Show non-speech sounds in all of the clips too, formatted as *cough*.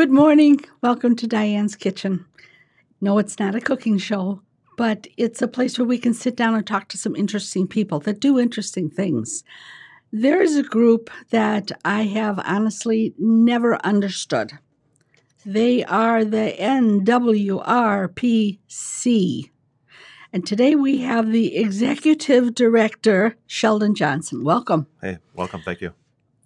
Good morning. Welcome to Diane's Kitchen. No, it's not a cooking show, but it's a place where we can sit down and talk to some interesting people that do interesting things. There is a group that I have honestly never understood. They are the NWRPC. And today we have the Executive Director, Sheldon Johnson. Welcome. Hey, welcome. Thank you.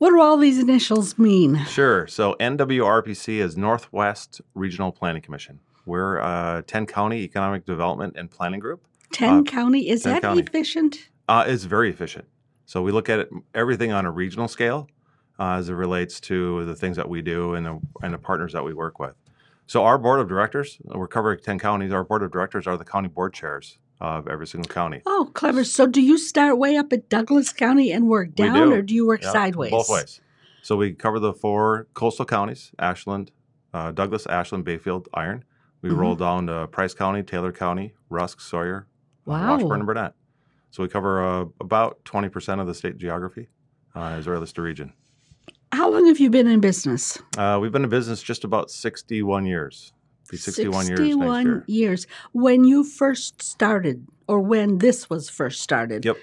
What do all these initials mean? Sure. So NWRPC is Northwest Regional Planning Commission. We're a 10 county economic development and planning group. 10 Uh, county, is 10 that county. efficient? Uh, it's very efficient. So we look at it, everything on a regional scale uh, as it relates to the things that we do and the, and the partners that we work with. So our board of directors, we're covering 10 counties. Our board of directors are the county board chairs of every single county. Oh, clever. So do you start way up at Douglas County and work down, do. or do you work Yeah, sideways? Both ways. So we cover the four coastal counties: Ashland, uh, Douglas, Ashland, Bayfield, Iron. We Mhm. roll down to Price County, Taylor County, Rusk, Sawyer, uh, Wow. Washburn, and Burnett. So we cover uh, about twenty percent of the state geography uh, as as the region. How long have you been in business? Uh, we've been in business just about sixty-one years. Be sixty-one, years 61 year. years. When you first started, or when this was first started, Yep.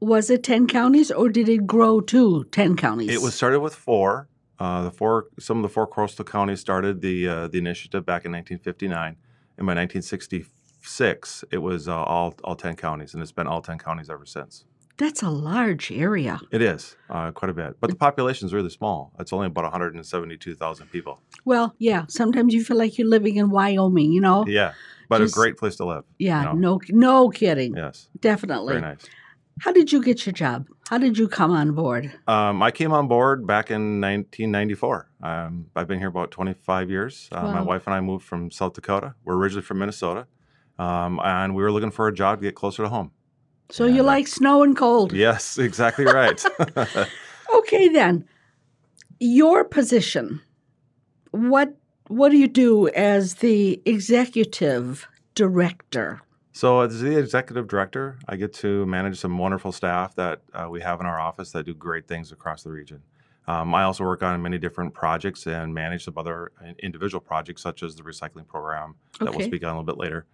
was it 10 counties or did it grow to 10 counties? It was started with four. Uh, the four, some of the four coastal counties started the uh, the initiative back in 1959, and by 1966, it was uh, all all 10 counties, and it's been all 10 counties ever since. That's a large area. It is uh, quite a bit, but the population is really small. It's only about 172,000 people. Well, yeah, sometimes you feel like you're living in Wyoming, you know? Yeah, but Just- a great place to live. Yeah, you know? no no kidding. Yes, Definitely. very nice. How did you get your job? How did you come on board? Um, I came on board back in 1994. Um, I've been here about 25 years. Uh, My wife and I moved from South Dakota. We're originally from Minnesota, um, and we were looking for a job to get closer to home. So you like snow and cold. Yes, exactly right. *laughs* Okay then. Your position. What what do you do as the executive director? so, as the executive director, I get to manage some wonderful staff that uh, we have in our office that do great things across the region. Um, I also work on many different projects and manage some other uh, individual projects, such as the recycling program that we'll speak on a little bit later.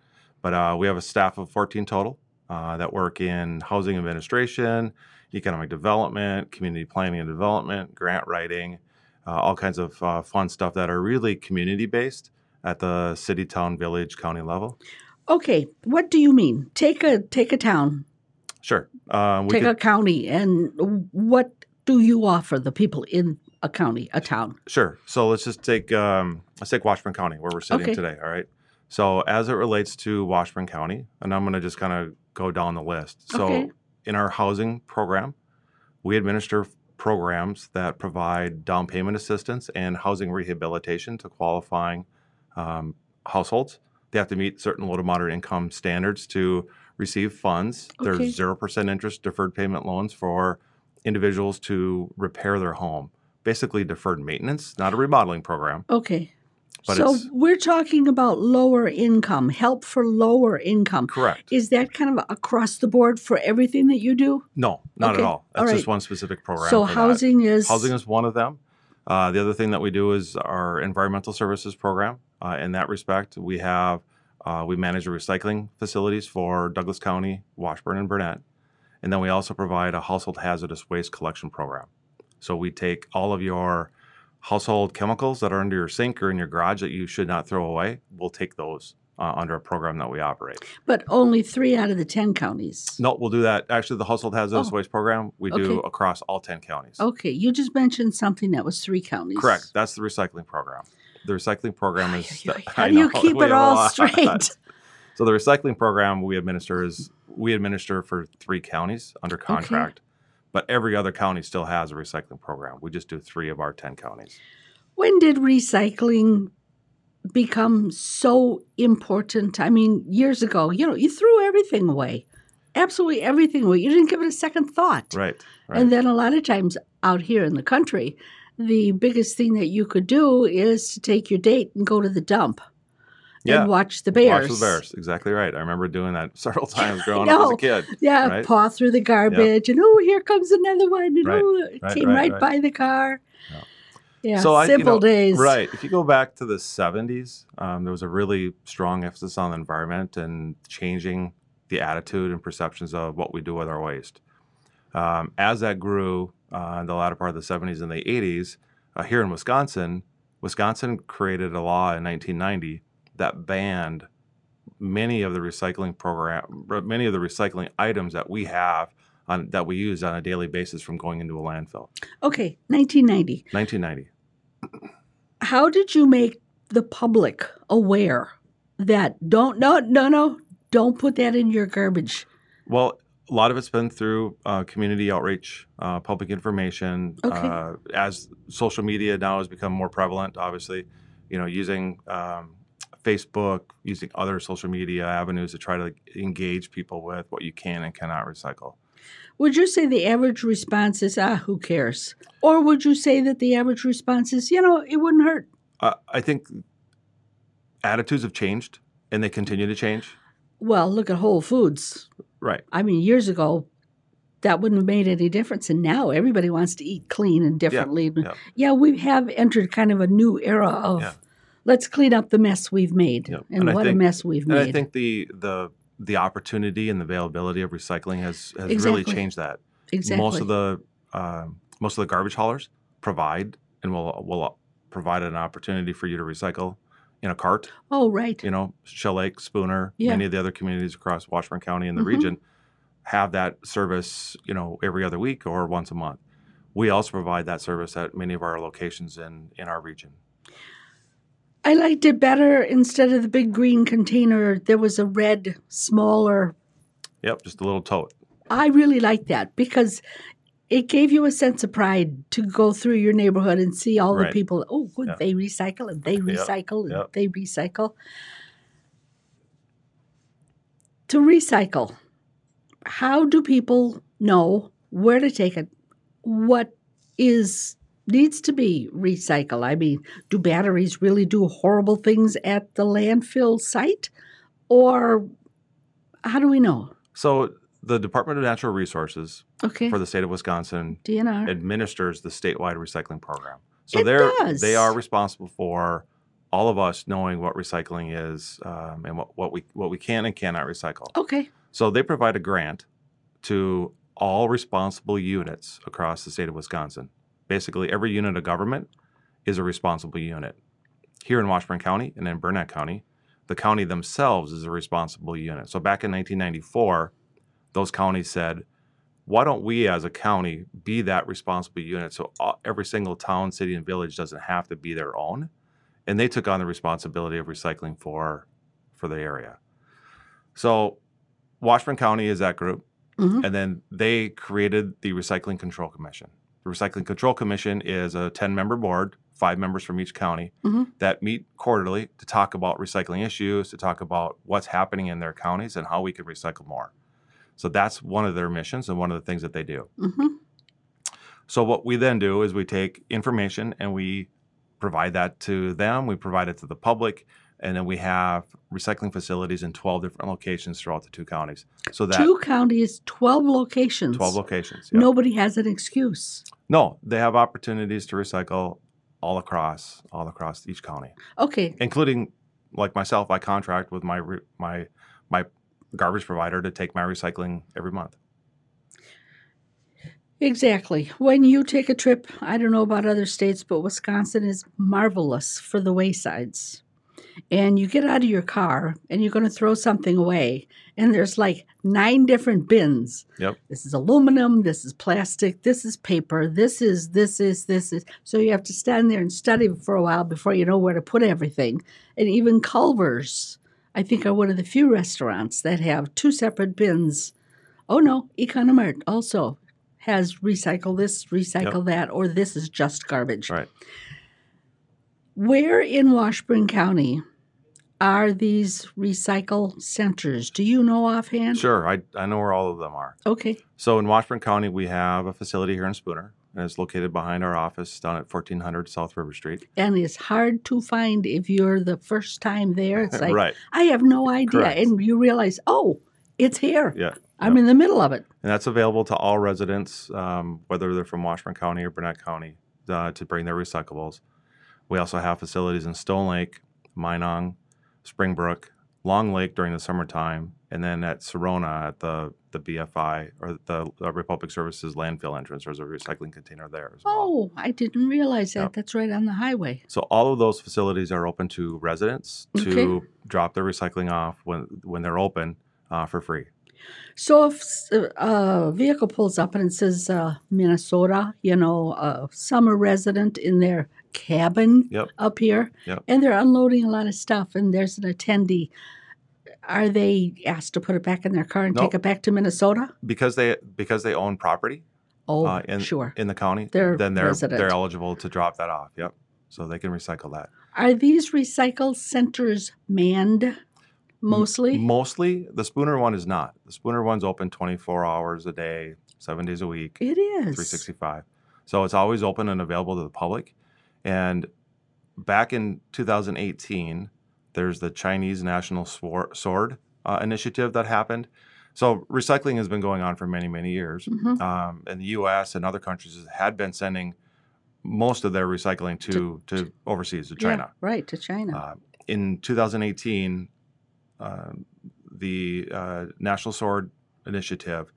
But uh, we have a staff of 14 total uh, that work in housing administration, economic development, community planning and development, grant writing, uh, all kinds of uh, fun stuff that are really community based at the city, town, village, county level. Okay, what do you mean? Take a take a town, Sure. We take could- a county, and what do you offer the people in a county, a town? Sure. So let's just take um, let's take Washburn County where we're sitting Okay. today. All right. So as it relates to Washburn County, and I'm going to just kind of go down the list. So Okay. in our housing program, we administer programs that provide down payment assistance and housing rehabilitation to qualifying um, households. They have to meet certain low to moderate income standards to receive funds. Okay. There's zero percent interest deferred payment loans for individuals to repair their home. Basically, deferred maintenance, not a remodeling program. Okay. But so we're talking about lower income, help for lower income. Correct. Is that kind of across the board for everything that you do? No, not Okay. at all. That's All just one specific program. so housing is Housing is one of them. Uh, the other thing that we do is our environmental services program. Uh, in that respect, we have uh, we manage the recycling facilities for Douglas County, Washburn, and Burnett, and then we also provide a household hazardous waste collection program. So we take all of your household chemicals that are under your sink or in your garage that you should not throw away. We'll take those uh, under a program that we operate. but only three out of the ten counties. No, we'll do that. Actually, the household hazardous Oh. waste program we do across all ten counties. Okay, you just mentioned something that was three counties. Correct. That's the recycling program. The recycling program is. ay. *laughs* How do you know, keep it all straight? *laughs* *laughs* So the recycling program we administer is we administer for three counties under contract, but every other county still has a recycling program. We just do three of our ten counties. When did recycling become so important? I mean, years ago, you know, you threw everything away. Absolutely everything away. You didn't give it a second thought. Right. Right. And then a lot of times out here in the country, the biggest thing that you could do is to take your date and go to the dump yeah. and watch the bears. Watch the bears. Exactly right. I remember doing that *laughs* several *laughs* times growing up as a kid. Yeah, Right. paw through the garbage, and oh, here comes another one, and Right, oh, it right, came right, by the car. Yeah, So I- you simple know, days. Right. If you go back to the 70s, um, there was a really strong emphasis on the environment and changing the attitude and perceptions of what we do with our waste. Um, as that grew uh, in the latter part of the 70s and the 80s, uh, here in Wisconsin, Wisconsin created a law in 1990 that banned many of the recycling program, many of the recycling items that we have on that we use on a daily basis from going into a landfill. Okay, 1990. 1990. How did you make the public aware that don't no no no don't put that in your garbage? Well, a lot of it's been through uh, community outreach, uh, public information. Okay. Uh, as social media now has become more prevalent, obviously, you know, using um, Facebook, using other social media avenues to try to engage people with what you can and cannot recycle. Would you say the average response is ah who cares? Or would you say that the average response is you know it wouldn't hurt? Uh, I think attitudes have changed and they continue to change. Well, look at Whole Foods. Right. I mean, years ago, that wouldn't have made any difference. And now everybody wants to eat clean and differently. yeah. Yeah, we have entered kind of a new era of Yeah. Let's clean up the mess we've made. Yep. And, And what a mess we've And made. I think the the the opportunity and the availability of recycling has, has Exactly. really changed that. exactly. Most of the um, most of the garbage haulers provide and will will provide an opportunity for you to recycle in a cart. oh, right. You know, Shell Lake, Spooner, Yeah. many of the other communities across Washburn County and the Mhm. region have that service. You know, every other week or once a month. We also provide that service at many of our locations in in our region. I liked it better instead of the big green container. There was a red, smaller. Yep, just a little tote. I really liked that because it gave you a sense of pride to go through your neighborhood and see all the people. Oh, good, Yeah. they recycle and they recycle and Yep. they recycle. To recycle, how do people know where to take it? What is needs to be recycled? I mean, do batteries really do horrible things at the landfill site, or how do we know? So the Department of Natural Resources Okay, for the state of Wisconsin DNR. administers the statewide recycling program. So It they're does. they are responsible for all of us knowing what recycling is um, and what, what we what we can and cannot recycle. Okay, So they provide a grant to all responsible units across the state of Wisconsin. Basically, every unit of government is a responsible unit. Here in Washburn County and in Burnett County, the county themselves is a responsible unit. So back in 1994, those counties said, why don't we as a county be that responsible unit so every single town, city, and village doesn't have to be their own? And they took on the responsibility of recycling for, for the area. So Washburn County is that group. Mhm. And then they created the Recycling Control Commission. The Recycling Control Commission is a 10 member board, five members from each county, Mhm. that meet quarterly to talk about recycling issues, to talk about what's happening in their counties and how we can recycle more. So that's one of their missions and one of the things that they do. hmm So what we then do is we take information and we provide that to them, we provide it to the public, and then we have recycling facilities in 12 different locations throughout the two counties. So that two counties, twelve locations. 12 locations. yep. Nobody has an excuse. No, they have opportunities to recycle all across all across each county, Okay, including like myself. I contract with my re- my my garbage provider to take my recycling every month. exactly. When you take a trip, I don't know about other states, but Wisconsin is marvelous for the waysides. And you get out of your car and you're going to throw something away, and there's like nine different bins. Yep. This is aluminum, this is plastic, this is paper, this is, this is, this is. So you have to stand there and study for a while before you know where to put everything. And even Culver's, I think, are one of the few restaurants that have two separate bins. Oh no, Economart also has recycle this, recycle that, or this is just garbage. Right. Where in Washburn County are these recycle centers? Do you know offhand? Sure, I I know where all of them are. Okay. So in Washburn County, we have a facility here in Spooner, and it's located behind our office down at 1400 South River Street. And it's hard to find if you're the first time there. It's *laughs* like, right. I have no idea. Correct. And you realize, oh, it's here. Yeah. I'm in the middle of it. And that's available to all residents, um, whether they're from Washburn County or Burnett County. uh, to bring their recyclables. We also have facilities in Stone Lake, Minong, Springbrook, Long Lake during the summertime, and then at Sarona at the the BFI or the uh, Republic Services landfill entrance. There's a recycling container there as well. Oh, I didn't realize that. Yep. That's right on the highway. So all of those facilities are open to residents to Okay. drop their recycling off when when they're open uh, for free. So if uh, a vehicle pulls up and it says uh, Minnesota, you know, a summer resident in their cabin Yep. up here, Yep. and they're unloading a lot of stuff, and there's an attendee, are they asked to put it back in their car and Nope. take it back to Minnesota? Because they because they own property Oh, uh, in sure. in the county, They're then they're resident. they're eligible to drop that off. Yep. So they can recycle that. Are these recycle centers manned mostly? Mostly, the Spooner one is not. The Spooner one's open 24 hours a day, seven days a week. it is. 365. So it's always open and available to the public. And back in 2018, there's the Chinese National Swor- Sword uh, initiative that happened. So recycling has been going on for many, many years. Mhm. Um, and the U.S. and other countries had been sending most of their recycling to to overseas to Yeah, China. right, to China. Uh, in 2018, uh, the uh, National Sword Initiative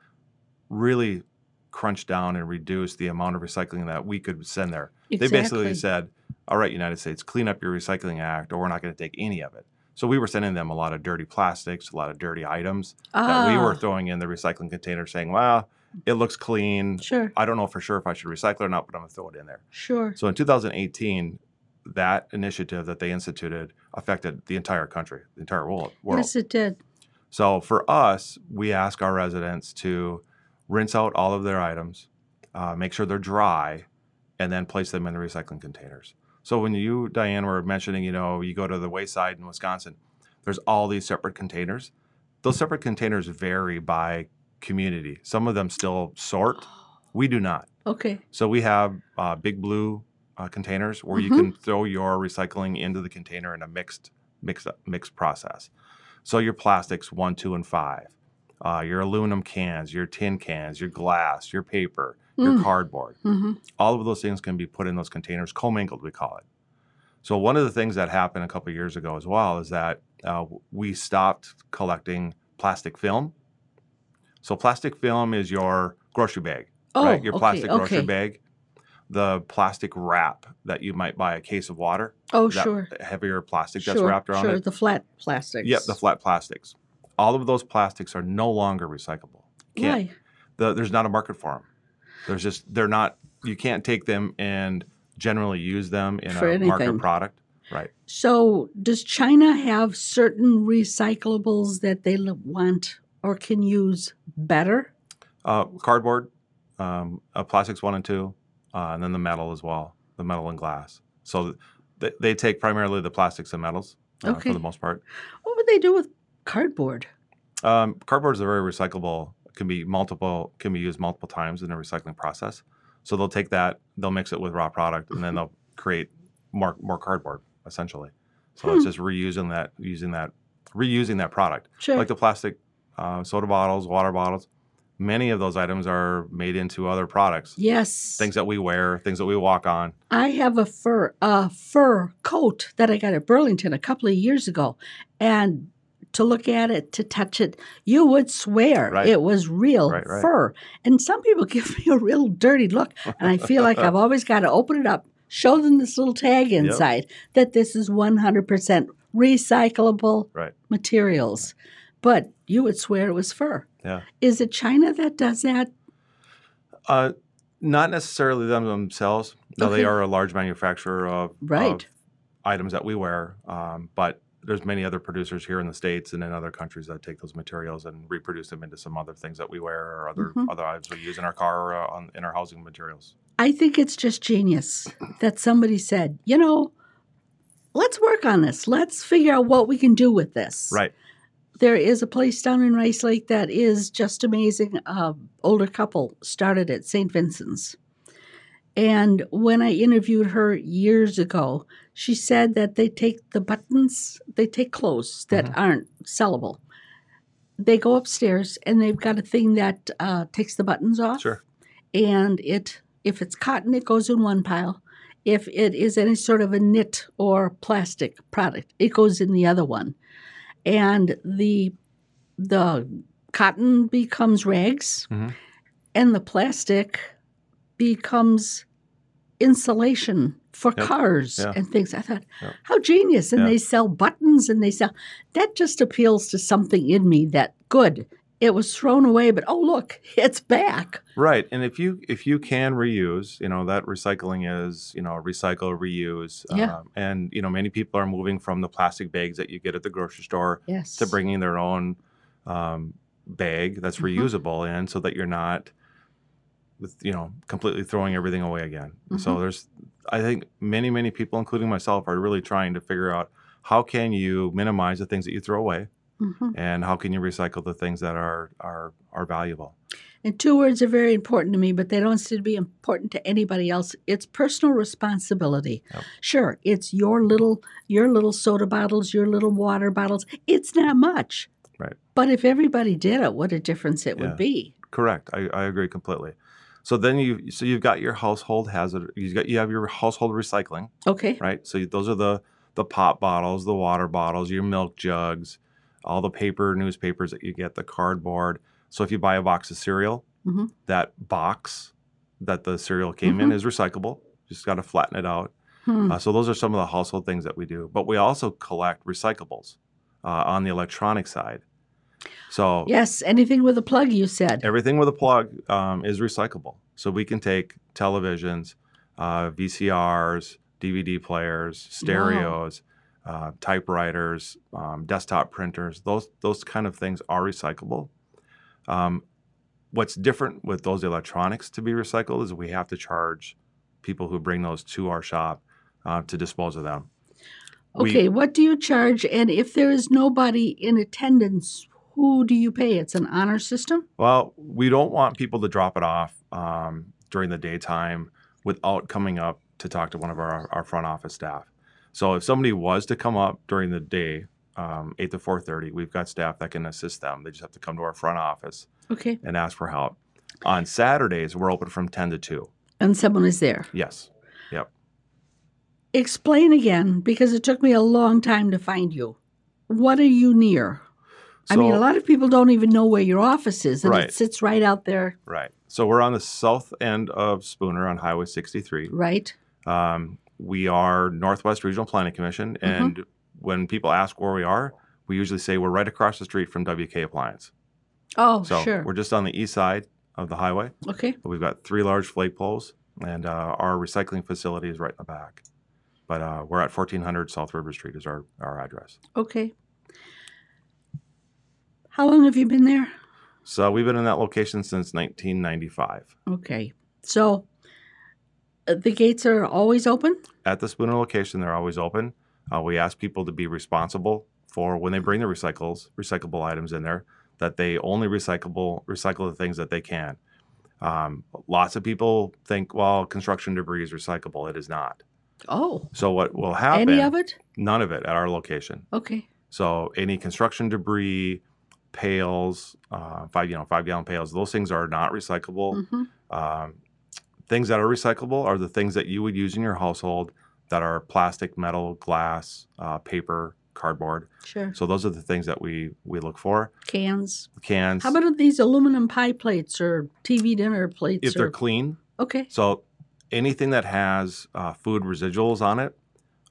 really crunched down and reduced the amount of recycling that we could send there. They basically said, "All right, United States, clean up your recycling act, or we're not going to take any of it." So we were sending them a lot of dirty plastics, a lot of dirty items that we were Ah, throwing in the recycling container, saying, "Well, it looks clean. Sure, I don't know for sure if I should recycle or not, but I'm going to throw it in there." sure. So in 2018, that initiative that they instituted affected the entire country, the entire world. world. Yes, it did. So for us, we ask our residents to rinse out all of their items, uh, make sure they're dry, and then place them in the recycling containers. So when you, Diane, were mentioning, you know, you go to the wayside in Wisconsin, there's all these separate containers. Those separate containers vary by community. Some of them still sort. *gasps* We do not. Okay. So we have uh, big blue uh, containers where you Mhm. can throw your recycling into the container in a mixed mixed mixed process. So your plastics one, two, and five, uh, your aluminum cans, your tin cans, your glass, your paper, your Mm. cardboard, hmm all of those things can be put in those containers, commingled, we call it. So one of the things that happened a couple of years ago as well is that uh, we stopped collecting plastic film. So plastic film is your grocery bag Oh, right? Your okay, plastic grocery okay. bag, the plastic wrap that you might buy a case of water, Oh, sure. heavier plastic sure, that's wrapped around sure. it. The flat plastics. Yep, the flat plastics. All of those plastics are no longer recyclable. Can't, Why? the, there's not a market for them. There's just they're not. You can't take them and generally use them in For a market product. Right. So, does China have certain recyclables that they want or can use better? Uh, cardboard, um, uh, plastics one and two, uh, and then the metal as well, the metal and glass. So th- they take primarily the plastics and metals uh, Okay. for the most part. What would they do with cardboard? Um, cardboard is a very recyclable. Can be multiple. Can be used multiple times in the recycling process. So they'll take that, they'll mix it with raw product, and then they'll create more more cardboard essentially. So Hmm. it's just reusing that, using that, reusing that product. Sure. Like the plastic uh, soda bottles, water bottles. Many of those items are made into other products. yes. Things that we wear, things that we walk on. I have a fur a fur coat that I got at Burlington a couple of years ago, and to look at it, to touch it, you would swear Right. it was real Right, right. fur. And some people *laughs* give me a real dirty look, and I feel like I've always got to open it up, show them this little tag inside that this is 100% recyclable materials. But you would swear it was fur. Yeah. Is it China that does that? Uh, not necessarily them themselves. No, Okay. they are a large manufacturer of, Right. of items that we wear. Um, but there's many other producers here in the states and in other countries that take those materials and reproduce them into some other things that we wear or other Mhm. other items we use in our car or uh, on, in our housing materials. I think it's just genius that somebody said, you know, let's work on this. Let's figure out what we can do with this. Right. There is a place down in Rice Lake that is just amazing. Uh, older couple started at St. Vincent's. And when I interviewed her years ago, she said that they take the buttons, they take clothes that Mhm. aren't sellable. They go upstairs and they've got a thing that uh, takes the buttons off Sure. and it If it's cotton, it goes in one pile. If it is any sort of a knit or plastic product, it goes in the other one. And the the cotton becomes rags Mhm. and the plastic becomes insulation for Yep. cars Yeah. and things. I thought, Yep. how genius. And they sell buttons and they sell that just appeals to something in me that good. It was thrown away, but oh look, it's back. Right, and if you if you can reuse, you know that recycling is you know recycle, reuse, Yeah. um, and you know many people are moving from the plastic bags that you get at the grocery store Yes. to bringing their own um, bag that's Mhm. reusable in, so that you're not, with you know, completely throwing everything away again. So Mhm. there's, I think many many people, including myself, are really trying to figure out how can you minimize the things that you throw away, Mhm. and how can you recycle the things that are are are valuable. And two words are very important to me, but they don't seem to be important to anybody else. It's personal responsibility. Yep. Sure, it's your little your little soda bottles, your little water bottles. It's not much. Right. But if everybody did it, what a difference it Yeah. would be. Correct. I, I agree completely. So then you so you've got your household hazard. You got you have your household recycling, Okay. right? So those are the the pop bottles, the water bottles, your milk jugs, all the paper newspapers that you get, the cardboard. So if you buy a box of cereal, Mhm. that box that the cereal came in Mhm. is recyclable. Just got to flatten it out. Hmm. Uh, so those are some of the household things that we do. But we also collect recyclables uh, on the electronic side. So Yes, anything with a plug, you said. everything with a plug um, is recyclable. So we can take televisions, uh, VCRs, DVD players, stereos, uh, typewriters, um, desktop printers. Those those kind of things are recyclable. Um, what's different with those electronics to be recycled is we have to charge people who bring those to our shop uh, to dispose of them. we- Okay, what do you charge? And if there is nobody in attendance, who do you pay? It's an honor system? Well, we don't want people to drop it off um, during the daytime without coming up to talk to one of our, our front office staff. So if somebody was to come up during the day, um, eight to four thirty, we've got staff that can assist them. They just have to come to our front office Okay. and ask for help. On Saturdays, we're open from ten to two. And someone is there. Yes. Yep. Explain again, because it took me a long time to find you. What are you near? I mean, So- a lot of people don't even know where your office is, and Right. it sits right out there, Right. So we're on the south end of Spooner on Highway 63. right? Um, we are Northwest Regional Planning Commission, and when people ask where we are, we usually say we're right across the street from WK Appliance. Oh, So sure. we're just on the east side of the highway. Okay. We've got three large flake poles, and uh, our recycling facility is right in the back. But uh, we're at 1400 South River Street is our, our address. Okay. How long have you been there? So we've been in that location since 1995. Okay. So the gates are always open? At the Spooner location, they're always open. Uh, we ask people to be responsible for when they bring the recycles, recyclable items in there, that they only recyclable recycle the things that they can. Um, lots of people think, well, construction debris is recyclable. It is not. Oh, So what will happen? any of it? None of it at our location. Okay. So any construction debris, pails, uh, five you know five gallon pails, those things are not recyclable. hmm Um, things that are recyclable are the things that you would use in your household that are plastic, metal, glass, uh, paper, cardboard. Sure. So those are the things that we we look for. Cans. Cans, How about these aluminum pie plates or TV dinner plates? if they're clean. okay. So anything that has uh, food residuals on it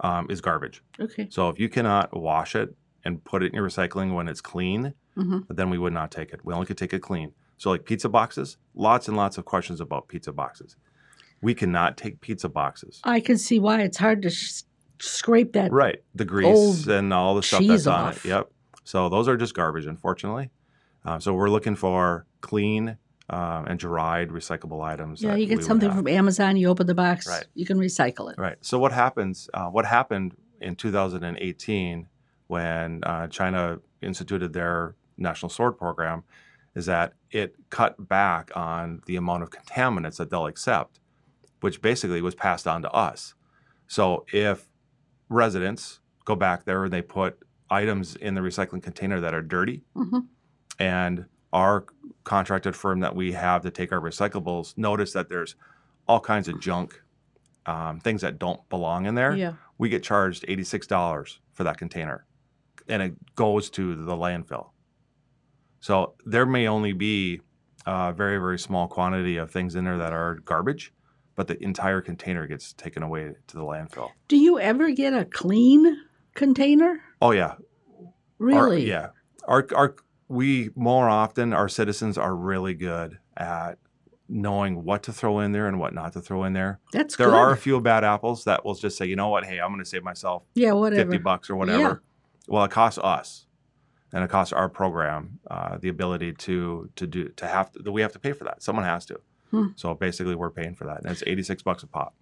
um, is garbage. Okay. So if you cannot wash it and put it in your recycling when it's clean, hmm then we would not take it. We only could take it clean. So like pizza boxes, lots and lots of questions about pizza boxes. We cannot take pizza boxes. I can see why it's hard to sh- scrape that. Right. The grease and all the stuff that's on off. it. Yep. So those are just garbage, unfortunately. Uh, so we're looking for clean uh, and dried recyclable items. Yeah, you get something from Amazon, you open the box, Right. you can recycle it. Right. So what happens? Uh, what happened in 2018 when uh, China instituted their national sword program is that it cut back on the amount of contaminants that they'll accept, which basically was passed on to us. So if residents go back there and they put items in the recycling container that are dirty, hmm and our contracted firm that we have to take our recyclables notice that there's all kinds of junk, um, things that don't belong in there. Yeah. We get charged eighty-six dollars for that container, and it goes to the landfill. So there may only be a very very small quantity of things in there that are garbage, but the entire container gets taken away to the landfill. Do you ever get a clean container? Oh yeah, Our- Really? yeah. Our our we more often our citizens are really good at knowing what to throw in there and what not to throw in there. That's There good. are a few bad apples that will just say, you know what, hey, I'm going to save myself yeah, whatever. 50 bucks or whatever. Yeah. Well, it costs us and it costs our program uh, the ability to to do to have to we have to pay for that. Someone has to. Hmm. So basically we're paying for that. And it's 86 bucks a pop.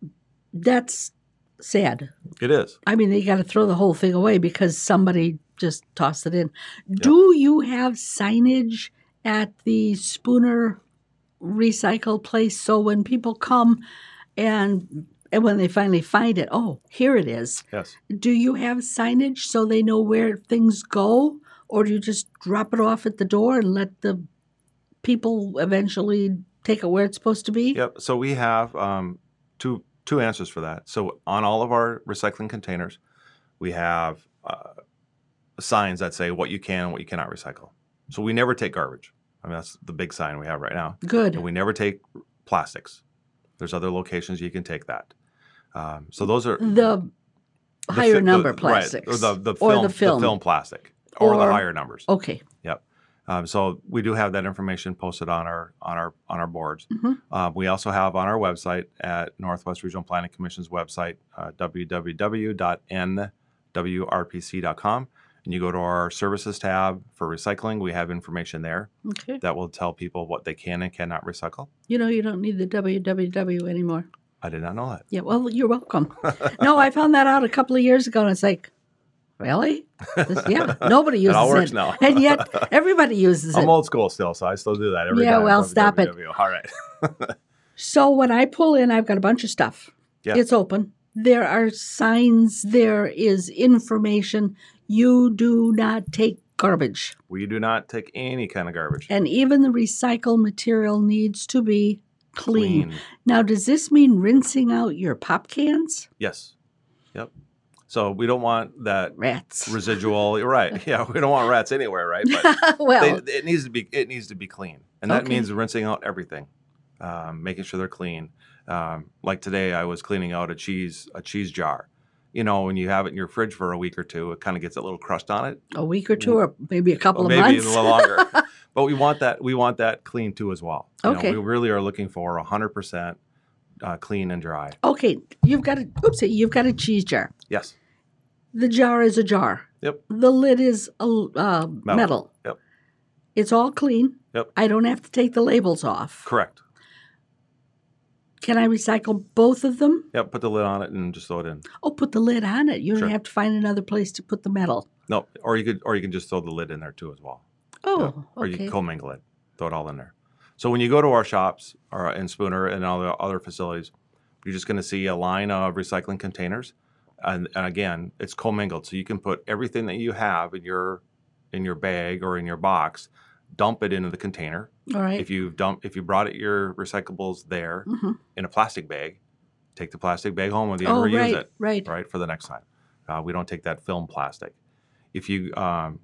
That's sad. It is. I mean, they got to throw the whole thing away because somebody just tossed it in. Do you have signage at the Spooner recycle place so when people come and and when they finally find it, oh, here it is. Yes. Do you have signage so they know where things go, or do you just drop it off at the door and let the people eventually take it where it's supposed to be? Yep. So we have um, two two answers for that. So on all of our recycling containers, we have uh, signs that say what you can and what you cannot recycle. So we never take garbage. I mean, that's the big sign we have right now. Good. And we never take plastics. There's other locations you can take that. Um, so those are The the higher fi- the- number right, plastics. or the, the Or film, the film. plastic, or, the higher numbers. Okay. Um, so we do have that information posted on our on our on our boards. Mhm. Uh, we also have on our website at Northwest Regional Planning Commission's website uh, www.nwrpc.com, and you go to our services tab for recycling. We have information there Okay. that will tell people what they can and cannot recycle. You know, you don't need the www anymore. I did not know that. Yeah, well, you're welcome. *laughs* no, I found that out a couple of years ago, and it's like, really? This- yeah, *laughs* nobody uses it all works it. now. and yet, *laughs* everybody uses it. I'm old school still, so I still do that every Yeah, well, stop it. All right. *laughs* So when I pull in, I've got a bunch of stuff. Yeah. It's open. There are signs, there is information. You do not take garbage. we do not take any kind of garbage. And even the recycled material needs to be clean. clean. Now, does this mean rinsing out your pop cans? Yes. Yep. So we don't want that Rats. *laughs* residual. You're right. *laughs* Yeah, we don't want rats anywhere, right? But *laughs* well, they, it needs to be it needs to be clean, and that Okay. means rinsing out everything, um, making sure they're clean. Um, like today, I was cleaning out a cheese a cheese jar. You know, when you have it in your fridge for a week or two, it kind of gets a little crust on it. a week or two, or maybe a couple Or of maybe months. a little longer. but we want that we want that clean too as well. You know, Okay. we really are looking for 100% uh, clean and dry. okay, you've got a oopsie, you've got a cheese jar. Yes. The jar is a jar. Yep. The lid is a uh, metal. Yep. It's all clean. Yep. I don't have to take the labels off. Correct. Can I recycle both of them? Yep. Put the lid on it and just throw it in. Oh, put the lid on it. You don't have to find another place to put the metal. No, or you could or you can just throw the lid in there too as well. Oh, or you okay. can commingle it, throw it all in there. So when you go to our shops or in Spooner and all the other facilities, you're just going to see a line of recycling containers, and, and again, it's commingled. So you can put everything that you have in your in your bag or in your box, dump it into the container. All right. If you dump, if you brought it your recyclables there Mhm. in a plastic bag, take the plastic bag home with you Oh, and reuse right, it right. right, for the next time. Uh, we don't take that film plastic. If you, um,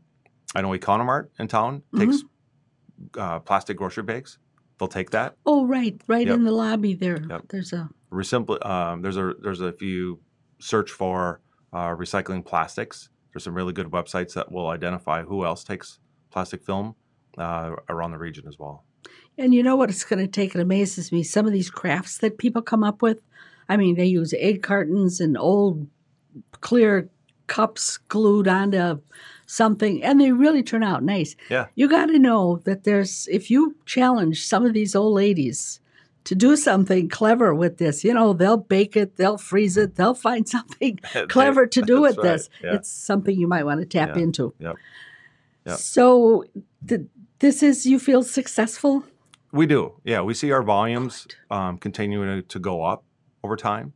I know Economart in town takes Mm-hmm. uh, plastic grocery bags. They'll take that. Oh, right, right Yep. in the lobby there. Yep. There's a Resimpl- um, there's a there's a few search for uh, recycling plastics. There's some really good websites that will identify who else takes plastic film uh, around the region as well. And you know what it's going to take? It amazes me. Some of these crafts that people come up with. I mean, they use egg cartons and old clear cups glued onto something, and they really turn out nice. Yeah. You got to know that there's, if you challenge some of these old ladies to do something clever with this, you know, they'll bake it, they'll freeze it, they'll find *laughs* something *laughs* clever to do with right, this. yeah. It's something you might want to tap Yeah, into. yep, yep. So, th- this is, you feel successful? We do. Yeah, we see our volumes um, continuing to go up over time.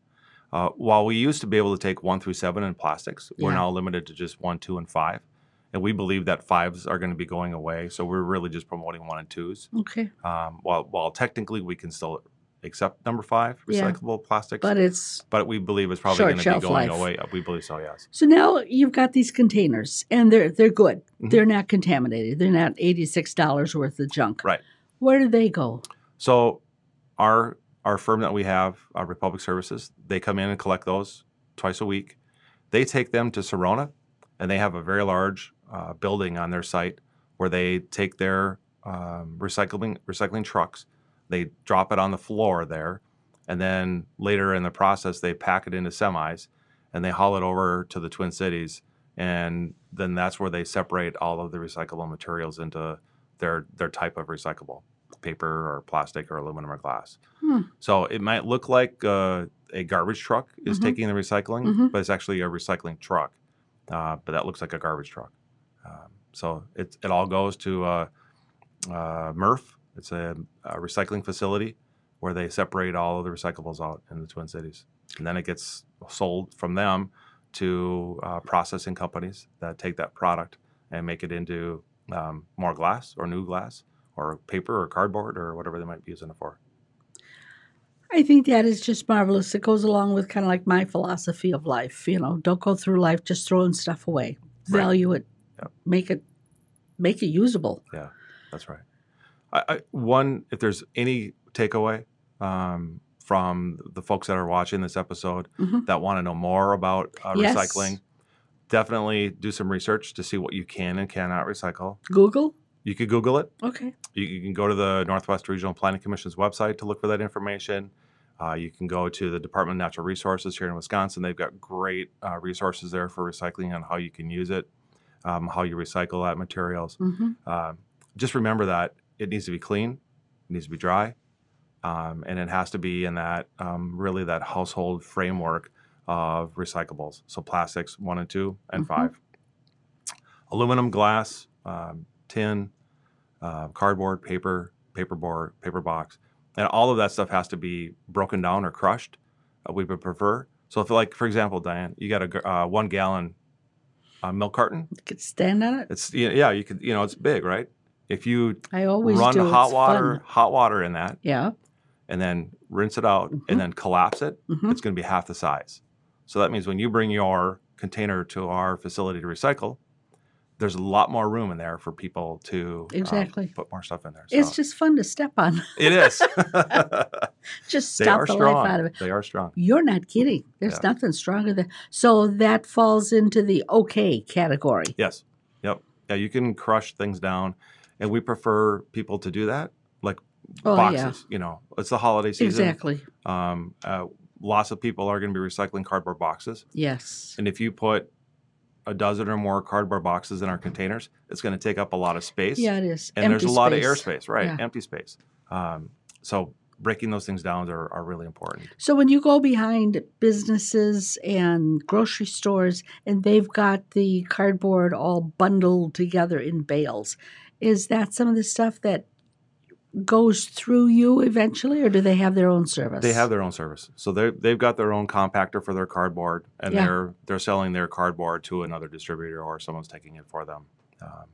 Uh, while we used to be able to take one through seven in plastics, we're now limited to just one, two, and five. And we believe that fives are going to be going away. So we're really just promoting one and twos. Okay. Um, while while technically we can still accept number five Yeah. recyclable plastics. But it's but we believe it's probably going to be going life. away. We believe so, yes. so now you've got these containers and they're they're good. Mhm. They're not contaminated. They're not eighty six dollars worth of junk. Right. Where do they go? So our our firm that we have, uh, Republic Services, they come in and collect those twice a week. They take them to Sarona, and they have a very large uh, building on their site where they take their um, recycling recycling trucks. They drop it on the floor there, and then later in the process, they pack it into semis, and they haul it over to the Twin Cities, and then that's where they separate all of the recyclable materials into their their type of recyclable paper or plastic or aluminum or glass. Hmm. So it might look like uh, a garbage truck is Mhm. taking the recycling, Mhm. but it's actually a recycling truck. Uh, but that looks like a garbage truck. Um, so it, it all goes to uh, uh, MRF. It's a, a recycling facility where they separate all of the recyclables out in the Twin Cities. And then it gets sold from them to uh, processing companies that take that product and make it into um, more glass or new glass or paper or cardboard or whatever they might be using it for. I think that is just marvelous. It goes along with kind of like my philosophy of life. You know, don't go through life just throwing stuff away. Right. Value it. Make it make it usable. Yeah, that's right. I, I, one, if there's any takeaway um, from the folks that are watching this episode Mhm. that want to know more about uh, Yes. recycling, definitely do some research to see what you can and cannot recycle. Google. You could Google it. Okay. You, you can go to the Northwest Regional Planning Commission's website to look for that information. Uh, you can go to the Department of Natural Resources here in Wisconsin. They've got great uh, resources there for recycling and how you can use it, um, how you recycle that materials. hmm Um, just remember that it needs to be clean, it needs to be dry, um, and it has to be in that um, really that household framework of recyclables. So plastics one and two and Mhm. five, aluminum, glass, um, tin, uh, cardboard, paper, paperboard, paper box, and all of that stuff has to be broken down or crushed. Uh, we would prefer. So if like for example, Diane, you got a uh, one gallon uh, milk carton. You Could stand on it. It's yeah, you could you know it's big, right? If you I always run do. hot It's water, fun. hot water in that, Yeah. and then rinse it out, Mhm. and then collapse it, Mhm. it's going to be half the size. So that means when you bring your container to our facility to recycle, there's a lot more room in there for people to um, Exactly. put more stuff in there. It's just fun to step on. it is. *laughs* *laughs* *laughs* just stop the strong. life out of it. They are strong. You're not kidding. There's Yeah. nothing stronger than so that falls into the okay category. Yes. Yep. Yeah, you can crush things down, and we prefer people to do that, like Oh boxes. You know, it's the holiday season. Exactly. Um, uh, lots of people are going to be recycling cardboard boxes, Yes. and if you put a dozen or more cardboard boxes in our containers, it's going to take up a lot of space. Yeah, it is. and there's a Empty lot of air space. airspace, right? Yeah. Empty space. Um, so breaking those things down are, are really important. So when you go behind businesses and grocery stores and they've got the cardboard all bundled together in bales, is that some of the stuff that goes through you eventually, or do they have their own service? They have their own service, so they they've got their own compactor for their cardboard, and Yeah. they're they're selling their cardboard to another distributor or someone's taking it for them. Um,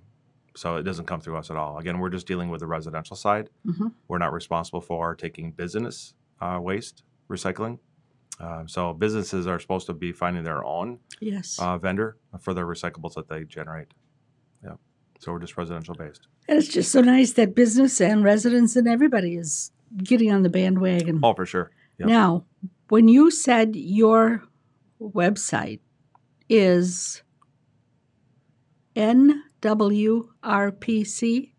so it doesn't come through us at all. Again, we're just dealing with the residential side. Mhm. We're not responsible for taking business uh, waste recycling. Um, so businesses are supposed to be finding their own Yes. uh, vendor for their recyclables that they generate. Yeah. So we're just residential based. and it's just so nice that business and residents and everybody is getting on the bandwagon. Oh, for sure. Yep. Now, when you said your website is NWRPC,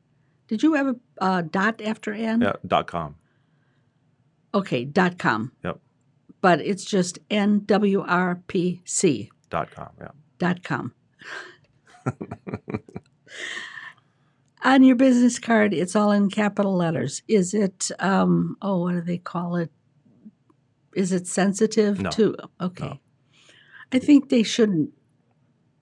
did you have a uh, dot after N? Yeah. Dot com. Okay, dot com. Yep. But it's just NWRPC Dot com. Yeah. dot com. *laughs* On your business card, it's all in capital letters. Is it, um, oh, what do they call it? Is it sensitive No. to? Okay. No. I think they shouldn't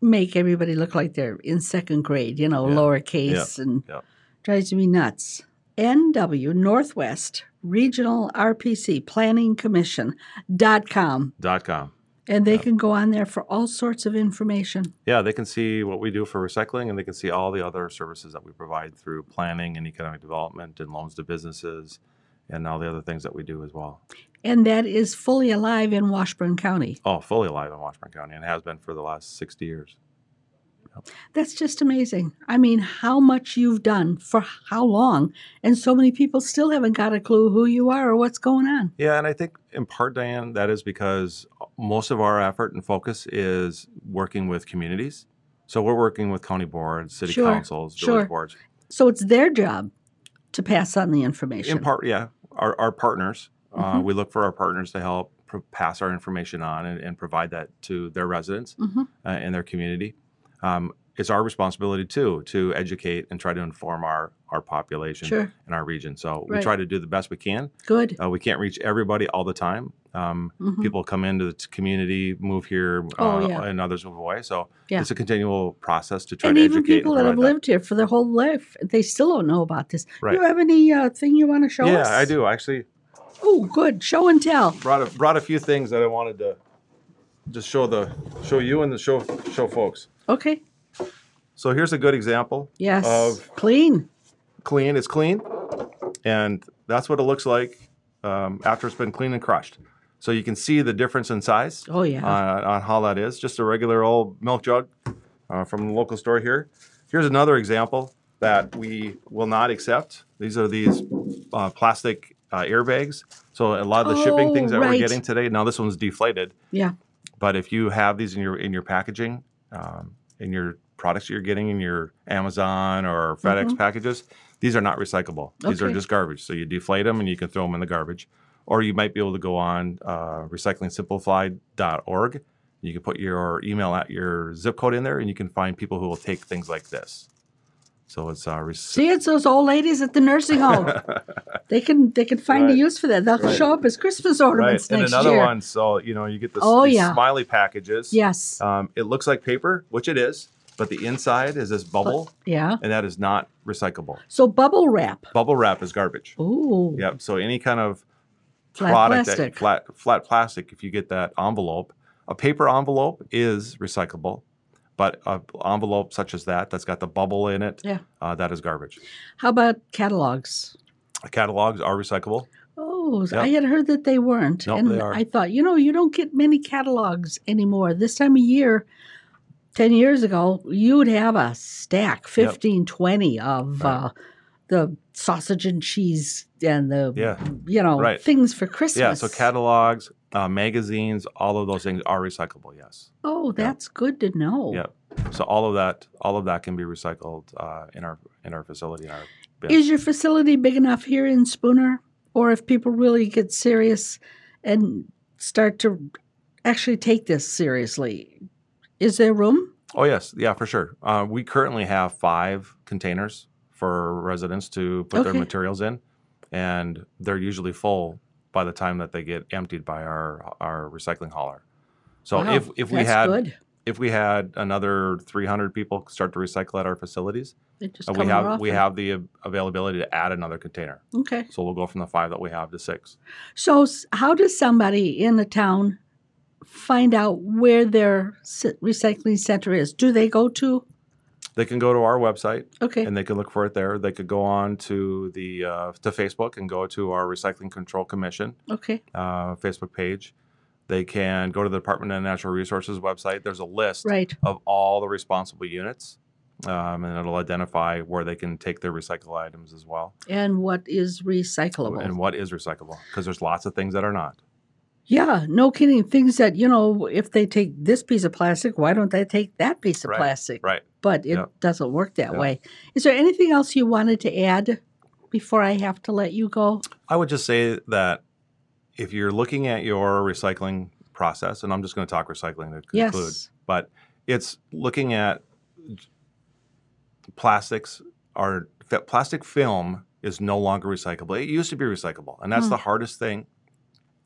make everybody look like they're in second grade, you know, Yeah. lowercase and Yeah. drives me nuts. NW Northwest Regional RPC Planning Commission dot com. Dot com. And they Yeah. can go on there for all sorts of information. Yeah, they can see what we do for recycling and they can see all the other services that we provide through planning and economic development and loans to businesses and all the other things that we do as well. And that is fully alive in Washburn County. Oh, fully alive in Washburn County, and has been for the last 60 years. That's just amazing. I mean, how much you've done for how long, and so many people still haven't got a clue who you are or what's going on. Yeah, and I think in part, Diane, that is because most of our effort and focus is working with communities. So we're working with county boards, city Sure, councils, village sure. boards. So it's their job to pass on the information. In part, yeah, our, our partners. Uh, Mhm. we look for our partners to help pass our information on and, and provide that to their residents Mhm. uh, and their community. Um, it's our responsibility too to educate and try to inform our our population Sure. in our region. So we try to do the best we can. Good. Uh, we can't reach everybody all the time. Um, Mhm. People come into the community, move here, Oh, uh, yeah. and others move away. So Yeah. it's a continual process to try And to even educate. people that have lived here for their whole life, they still don't know about this. Right. You have any uh, thing you want to show yeah, us? Yeah, I do actually. Oh, good. Show and tell. brought a, brought a few things that I wanted to just show the show you and the show show folks. Okay. So here's a good example. Yes. Of Clean. clean. It's clean, and that's what it looks like um, after it's been cleaned and crushed. So you can see the difference in size Oh, yeah. uh, on how that is. Just a regular old milk jug uh, from the local store here. Here's another example that we will not accept. These are these uh, plastic uh, airbags. So a lot of the shipping Oh, things that right. we're getting today. Now this one's deflated. yeah. But if you have these in your in your packaging, um, in your products you're getting in your Amazon or FedEx packages, these are not recyclable. These are Mm-hmm. Just garbage. So you deflate them and you can throw them in the garbage. Or you might be able to go on uh, recyclingsimplified.org. You can put your email at your zip code in there, and you can find people who will take things like this. So it's our rec- See, it's those old ladies at the nursing home. *laughs* they can they can find a use for that. They'll Right. show up as Christmas ornaments right. ornaments And next another year. one. So you know you get this, Oh, these yeah. smiley packages. Yes. Um, it looks like paper, which it is, but the inside is this bubble, yeah. and that is not recyclable. So bubble wrap. Bubble wrap is garbage. Ooh. Yep. So any kind of Flat product plastic. that flat flat plastic, if you get that envelope, a paper envelope is recyclable, but an envelope such as that that's got the bubble in it, Yeah. uh, that is garbage. How about catalogs? Catalogs are recyclable. Oh, Yep. I had heard that they weren't. Nope, and they are. I thought, you know, you don't get many catalogs anymore. This time of year, 10 years ago, you would have a stack, 15, 20 of Right. uh, the sausage and cheese and the, Yeah. you know, Right. things for Christmas. Yeah. So catalogs, uh, magazines, all of those things are recyclable. Yes. Oh, that's good to know. Yep. So all of that, all of that can be recycled uh, in our in our facility. In our bin. Is your facility big enough here in Spooner? Or if people really get serious and start to actually take this seriously, is there room? Oh yes, yeah, for sure. Uh, we currently have five containers for residents to put their Okay. materials in, and they're usually full by the time that they get emptied by our our recycling hauler. So Wow, if if we that's had good. if we had another 300 people start to recycle at our facilities, They just uh, come we have we often. have the av- availability to add another container. Okay. So we'll go from the five that we have to six. So, s- how does somebody in the town find out where their recycling center is? Do they go to? They can go to our website Okay. and they can look for it there. They could go on to the uh, to Facebook and go to our Recycling Control Commission okay. uh, Facebook page. They can go to the Department of Natural Resources website. There's a list Right. of all the responsible units, um, and it'll identify where they can take their recycle items as well, And what is recyclable? and what is recyclable. Because there's lots of things that are not. Yeah, no kidding. Things that, you know, if they take this piece of plastic, why don't they take that piece of Right, plastic? Right. But it Yeah. doesn't work that Yeah. way. Is there anything else you wanted to add before I have to let you go? I would just say that if you're looking at your recycling process, and I'm just going to talk recycling to conclude, Yes. but it's looking at plastics are plastic film is no longer recyclable. It used to be recyclable, and that's Hmm. the hardest thing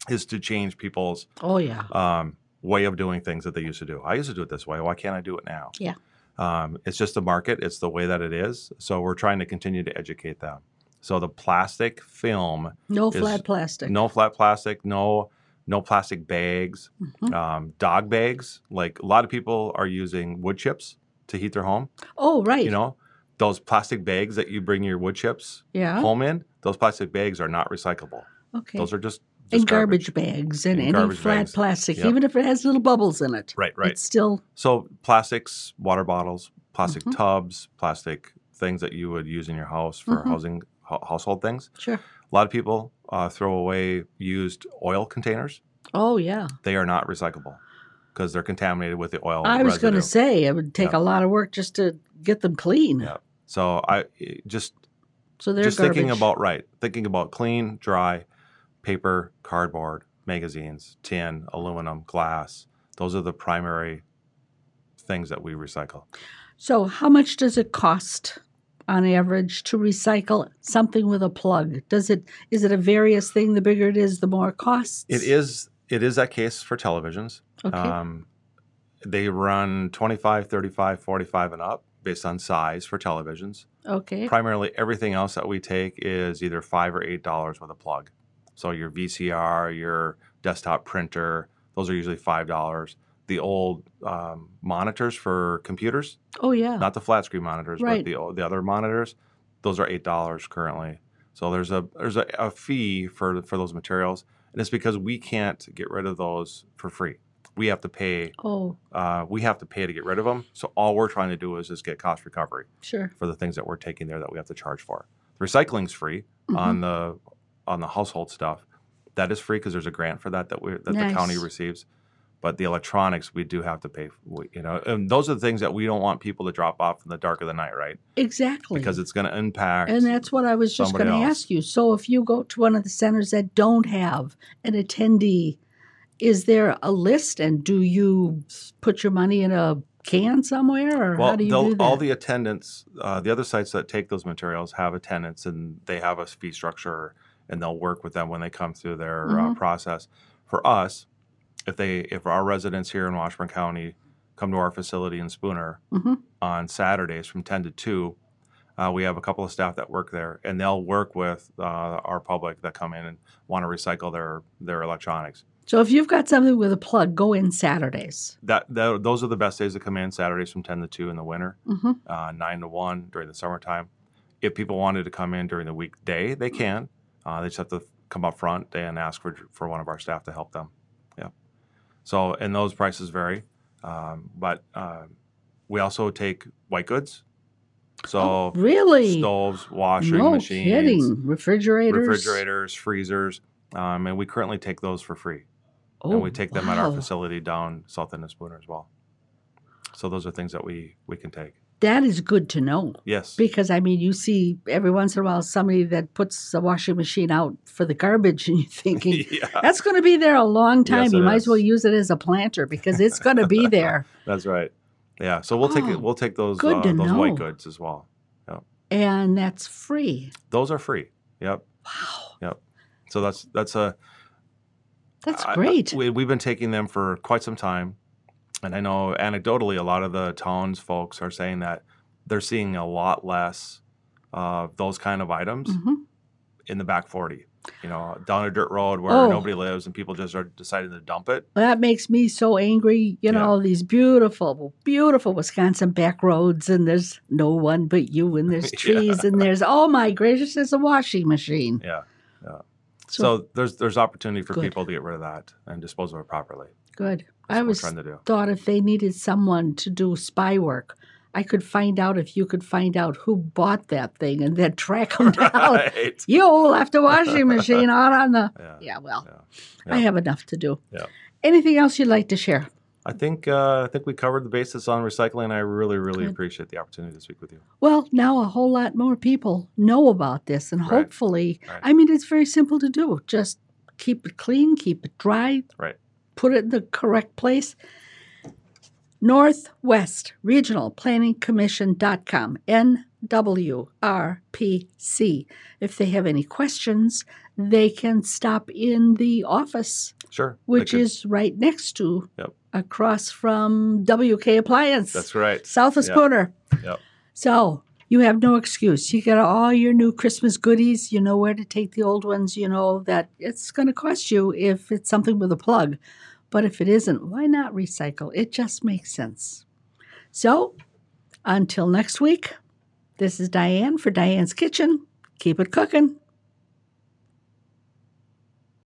is to change people's Oh, yeah. um, way of doing things that they used to do. I used to do it this way. Why can't I do it now? Yeah. Um, it's just the market. It's the way that it is. So we're trying to continue to educate them. So the plastic film No flat plastic. no flat plastic, no no plastic bags, Mhm. um, dog bags. Like a lot of people are using wood chips to heat their home. Oh, right. You know, those plastic bags that you bring your wood chips yeah. home in, those plastic bags are not recyclable. Okay. Those are just, and just garbage, bags and, And any flat bags. plastic, Yep. even if it has little bubbles in it. Right, right. It's still So plastics, water bottles, plastic Mhm. tubs, plastic things that you would use in your house for Mhm. housing hou- household things. sure. A lot of people uh, throw away used oil containers. Oh yeah. They are not recyclable because they're contaminated with the oil. I was going to say it would take Yeah. a lot of work just to get them clean. Yeah. So I just So they're just garbage. thinking about right, thinking about clean, dry paper, cardboard, magazines, tin, aluminum, glass. Those are the primary things that we recycle. So how much does it cost on average to recycle something with a plug? Does it is it a various thing? The bigger it is, the more it costs. It is it is that case for televisions. Okay. Um, they run 25, 35, 45 and up based on size for televisions. okay. Primarily everything else that we take is either 5 or 8 dollars with a plug. So your VCR, your desktop printer, those are usually $5. The old um, monitors for computers, Oh yeah. not the flat screen monitors, Right. but the the other monitors, those are eight dollars currently. So there's a there's a, a fee for for those materials, and it's because we can't get rid of those for free. We have to pay. oh Uh, we have to pay to get rid of them. So all we're trying to do is just get cost recovery sure. for the things that we're taking there that we have to charge for. The recycling's free Mhm. on the on the household stuff. That is free because there's a grant for that that we that the county receives. But the electronics we do have to pay. We, you know, and those are the things that we don't want people to drop off in the dark of the night, right? Exactly. Because it's going to impact. And that's what I was just going to ask you. So, if you go to one of the centers that don't have an attendee, is there a list and do you put your money in a can somewhere or well, how do you do that? all the attendants, uh, the other sites that take those materials have attendants, and they have a fee structure, and they'll work with them when they come through their uh, Mhm. process. For us, if they if our residents here in Washburn County come to our facility in Spooner Mhm. on Saturdays from ten to two, uh, we have a couple of staff that work there, and they'll work with uh, our public that come in and want to recycle their their electronics. so, if you've got something with a plug, go in Saturdays. That, that those are the best days to come in. Saturdays from ten to two in the winter. hmm uh, nine to one during the summertime. If people wanted to come in during the weekday, they can. Uh, they just have to come up front and ask for for one of our staff to help them. Yeah. So and those prices vary, um, but uh, we also take white goods. So Oh, really? stoves, washing no machines, kidding. Refrigerators. refrigerators, freezers, um, and we currently take those for free. Oh, and we take them at our facility down south in the Spooner as well. So those are things that we we can take. That is good to know. Yes. Because I mean, you see every once in a while somebody that puts a washing machine out for the garbage, and you're thinking *laughs* yeah. that's going to be there a long time. Yes, you might as well use it as a planter because it's going to be *laughs* there. That's right. Yeah. So we'll take Oh, it. We'll take those uh, those white goods as well. and that's free. Those are free. Yep. Wow, Yep. So that's that's a that's I- I- great. we, we've been taking them for quite some time, and I know anecdotally a lot of the towns folks are saying that they're seeing a lot less of those kind of items Mhm. in the back forty. You know, down a dirt road where Oh. nobody lives and people just are deciding to dump it. That makes me so angry. You know, these beautiful, beautiful Wisconsin back roads, and there's no one but you, and there's *laughs* Yeah. trees, and there's oh my gracious, there's a washing machine. Yeah. So, So, there's there's opportunity for Good. people to get rid of that and dispose of it properly. good. I was trying to do. thought if they needed someone to do spy work, I could find out if you could find out who bought that thing and then track them *laughs* down. right. You left a washing machine out on the. *laughs* Yeah. Yeah, well, Yeah. I have enough to do. Yeah. Anything else you'd like to share? I think uh, I think we covered the basis on recycling. I really really Good. appreciate the opportunity to speak with you. Well, now a whole lot more people know about this, and Right. hopefully, Right. I mean, it's very simple to do. Just keep it clean, keep it dry, Right. Put it in the correct place. Northwest Regional Planning Commission.com, NWRPC. If they have any questions, they can stop in the office, Sure. Which is right next to, Yep. across from WK Appliance. that's right. South of Yep. Spooner. Yep. So you have no excuse. You get all your new Christmas goodies. You know where to take the old ones. You know that it's going to cost you if it's something with a plug. But if it isn't, why not recycle? It just makes sense. So until next week, this is Diane for Diane's Kitchen. Keep it cooking.